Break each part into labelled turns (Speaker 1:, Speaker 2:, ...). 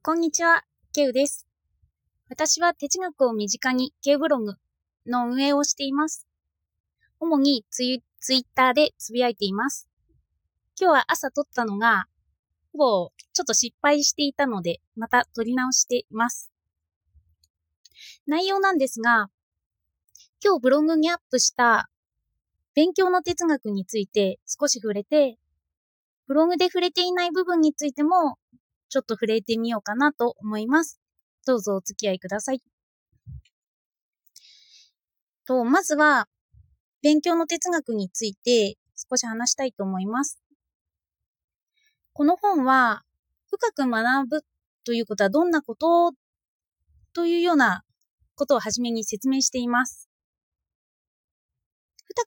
Speaker 1: こんにちは、ケウです。私は哲学を身近にケウブログの運営をしています。主にツイツイッターでつぶやいています。今日は朝撮ったのが、ほぼちょっと失敗していたので、また撮り直しています。内容なんですが、今日ブログにアップした勉強の哲学について少し触れて、ブログで触れていない部分についてもちょっと触れてみようかなと思います。どうぞお付き合いください。と、まずは、勉強の哲学について少し話したいと思います。この本は、深く学ぶということはどんなことというようなことをはじめに説明しています。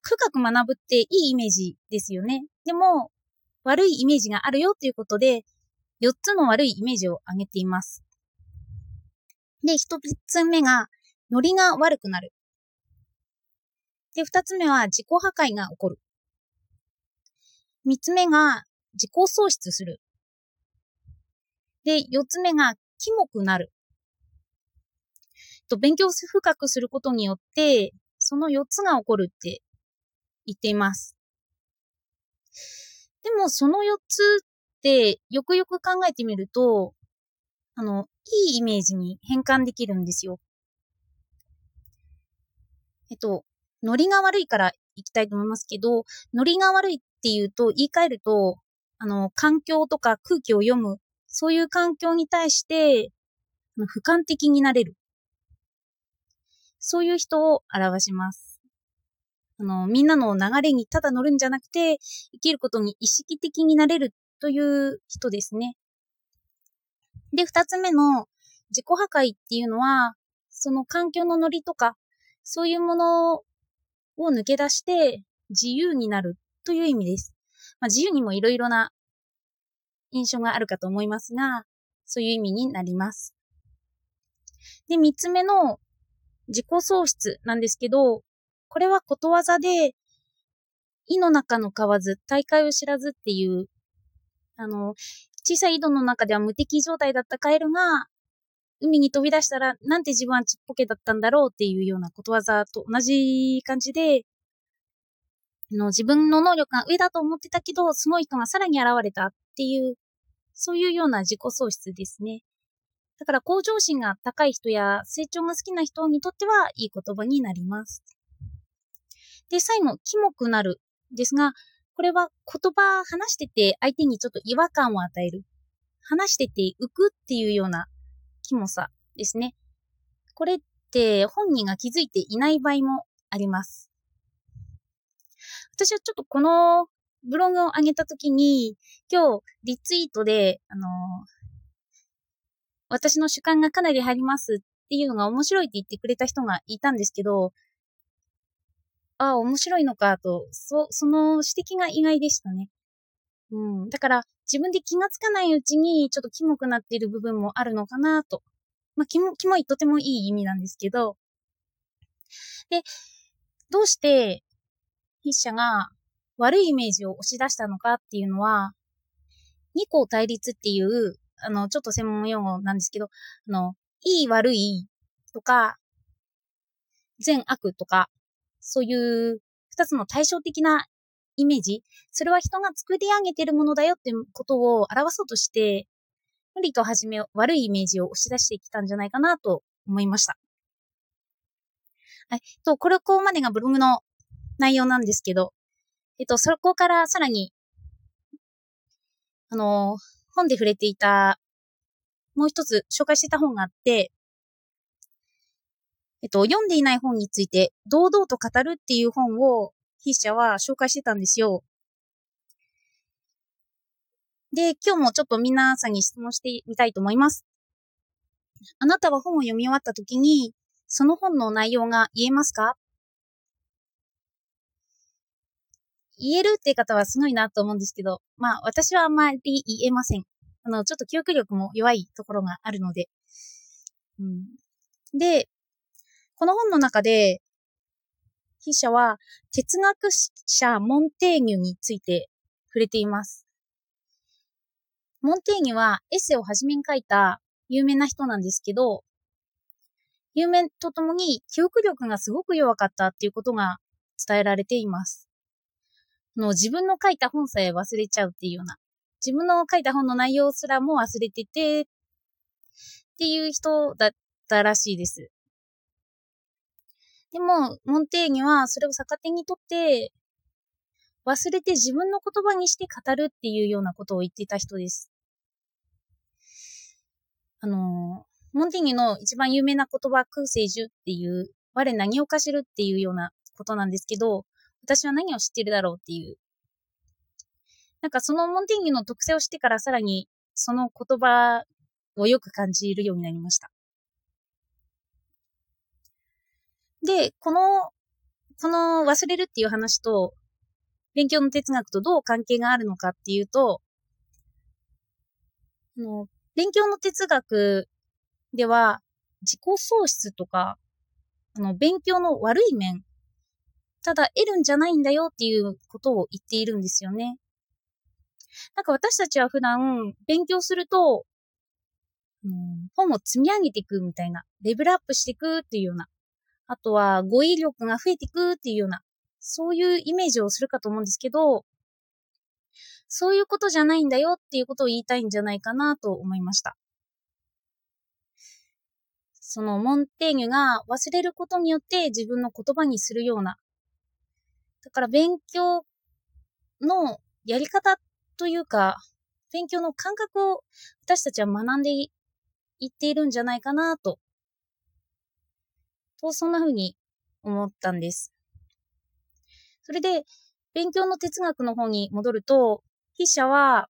Speaker 1: 深く学ぶっていいイメージですよね。でも、悪いイメージがあるよということで、4つの悪いイメージを挙げています。で、1つ目が、ノリが悪くなる。で、2つ目は、自己破壊が起こる。3つ目が、自己喪失する。で、4つ目が、キモくなる。と、勉強深くすることによって、その4つが起こるって言っています。でも、その4つ、よくよく考えてみると、あの、いいイメージに変換できるんですよ。えっと、ノリが悪いから行きたいと思いますけど、ノリが悪いっていうと、言い換えると、あの、環境とか空気を読む、そういう環境に対して、俯瞰的になれる。そういう人を表します。あの、みんなの流れにただ乗るんじゃなくて、生きることに意識的になれるという人ですね。で、二つ目の自己破壊っていうのは、その環境のノリとか、そういうものを抜け出して自由になるという意味です。まあ、自由にもいろいろな印象があるかと思いますが、そういう意味になります。で、三つ目の自己喪失なんですけど、これはことわざで、井の中の蛙、大海を知らずっていう、あの、小さい井戸の中では無敵状態だったカエルが、海に飛び出したら、なんて自分はちっぽけだったんだろうっていうようなことわざと同じ感じで、の自分の能力が上だと思ってたけど、すごい人がさらに現れたっていう、そういうような自己喪失ですね。だから向上心が高い人や成長が好きな人にとってはいい言葉になります。で、最後、キモくなるですが、これは言葉話してて相手にちょっと違和感を与える。話してて浮くっていうようなキモさですね。これって本人が気づいていない場合もあります。私はちょっとこのブログを上げたときに、今日リツイートで、あのー、私の主観がかなり入りますっていうのが面白いって言ってくれた人がいたんですけど、ああ、面白いのかと、そ、その指摘が意外でしたね。うん。だから、自分で気がつかないうちに、ちょっとキモくなっている部分もあるのかなと。まあ、キモ、キモいとてもいい意味なんですけど。で、どうして、筆者が悪いイメージを押し出したのかっていうのは、二項対立っていう、あの、ちょっと専門用語なんですけど、あの、いい悪いとか、善悪とか、そういう二つの対照的なイメージ、それは人が作り上げているものだよってことを表そうとして、無理とはじめ悪いイメージを押し出してきたんじゃないかなと思いました。はい。と、これここまでがブログの内容なんですけど、えっと、そこからさらに、あの、本で触れていた、もう一つ紹介してた本があって、えっと、読んでいない本について堂々と語るっていう本を筆者は紹介してたんですよ。で、今日もちょっと皆さんに質問してみたいと思います。あなたは本を読み終わった時に、その本の内容が言えますか？言えるって方はすごいなと思うんですけど、まあ私はあまり言えません。あの、ちょっと記憶力も弱いところがあるので。うん、で、この本の中で、筆者は哲学者モンテーニュについて触れています。モンテーニュはエッセイをはじめに書いた有名な人なんですけど、有名とともに記憶力がすごく弱かったっていうことが伝えられています。の自分の書いた本さえ忘れちゃうっていうような、自分の書いた本の内容すらも忘れてて、っていう人だったらしいです。でも、モンテーニュはそれを逆手にとって、忘れて自分の言葉にして語るっていうようなことを言っていた人です。あの、モンテーニュの一番有名な言葉、空聖樹っていう、我何をかしるっていうようなことなんですけど、私は何を知ってるだろうっていう。なんかそのモンテーニュの特性を知ってからさらにその言葉をよく感じるようになりました。で、この、この忘れるっていう話と、勉強の哲学とどう関係があるのかっていうと、あの勉強の哲学では、自己喪失とか、あの、勉強の悪い面、ただ得るんじゃないんだよっていうことを言っているんですよね。なんか私たちは普段勉強すると、うん、本を積み上げていくみたいな、レベルアップしていくっていうような、あとは語彙力が増えていくっていうような、そういうイメージをするかと思うんですけど、そういうことじゃないんだよっていうことを言いたいんじゃないかなと思いました。そのモンテーニュが忘れることによって自分の言葉にするような。だから勉強のやり方というか、勉強の感覚を私たちは学んでいっているんじゃないかなとと、そんな風に思ったんです。それで、勉強の哲学の方に戻ると、筆者は、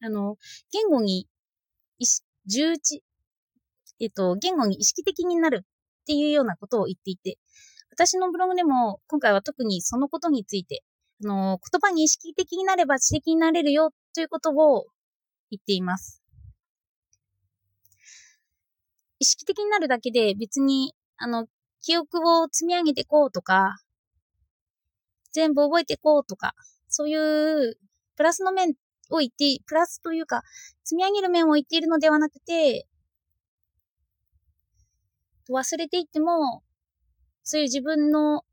Speaker 1: あの、言語に、重視、えっと、言語に意識的になるっていうようなことを言っていて、私のブログでも今回は特にそのことについて、あの、言葉に意識的になれば知的になれるよということを言っています。意識的になるだけで別にあの、記憶を積み上げていこうとか、全部覚えていこうとか、そういうプラスの面を言って、プラスというか、積み上げる面を言っているのではなくて、忘れていっても、そういう自分の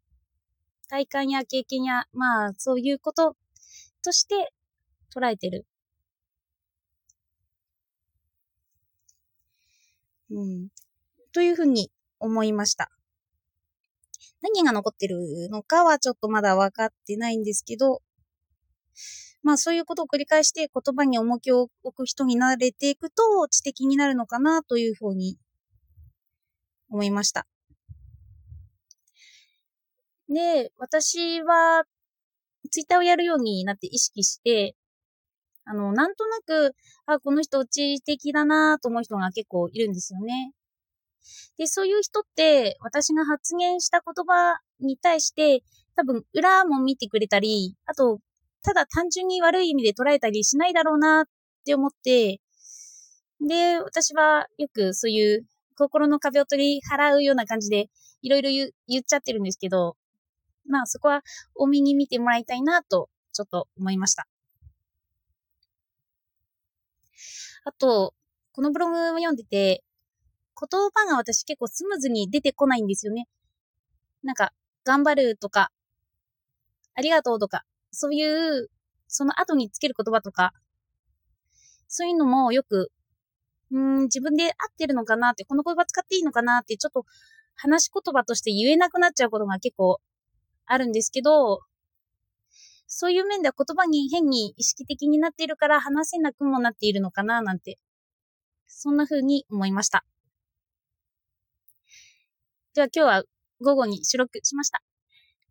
Speaker 1: 体感や経験や、まあ、そういうこととして捉えてる。うん。というふうに思いました。何が残ってるのかはちょっとまだ分かってないんですけど、まあそういうことを繰り返して言葉に重きを置く人になれていくと知的になるのかなというふうに思いました。で、私はツイッターをやるようになって意識して、あの、なんとなく、あ、この人知的だなと思う人が結構いるんですよね。で、そういう人って、私が発言した言葉に対して、多分、裏も見てくれたり、あと、ただ単純に悪い意味で捉えたりしないだろうなって思って、で、私はよくそういう心の壁を取り払うような感じで、いろいろ言っちゃってるんですけど、まあそこは多めに見てもらいたいなと、ちょっと思いました。あと、このブログを読んでて、言葉が私結構スムーズに出てこないんですよね。なんか、頑張るとか、ありがとうとか、そういう、その後につける言葉とか、そういうのもよく、うん、自分で合ってるのかなって、この言葉使っていいのかなって、ちょっと話し言葉として言えなくなっちゃうことが結構あるんですけど、そういう面では言葉に変に意識的になっているから話せなくもなっているのかななんて、そんな風に思いました。では今日は午後に収録しました。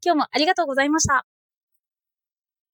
Speaker 1: 今日もありがとうございました。